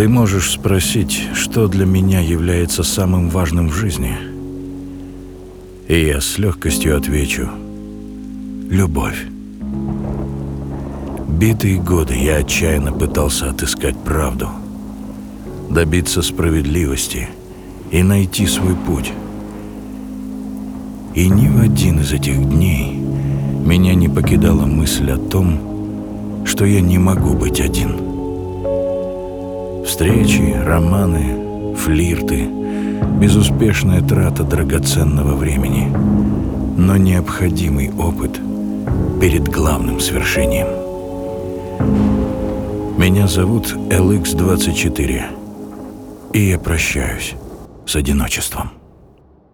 Ты можешь спросить, что для меня является самым важным в жизни. И я с легкостью отвечу – любовь. Битые годы я отчаянно пытался отыскать правду, добиться справедливости и найти свой путь. И ни в один из этих дней меня не покидала мысль о том, что я не могу быть один. Встречи, романы, флирты, безуспешная трата драгоценного времени, но необходимый опыт перед главным свершением. Меня зовут LX24, и я прощаюсь с одиночеством.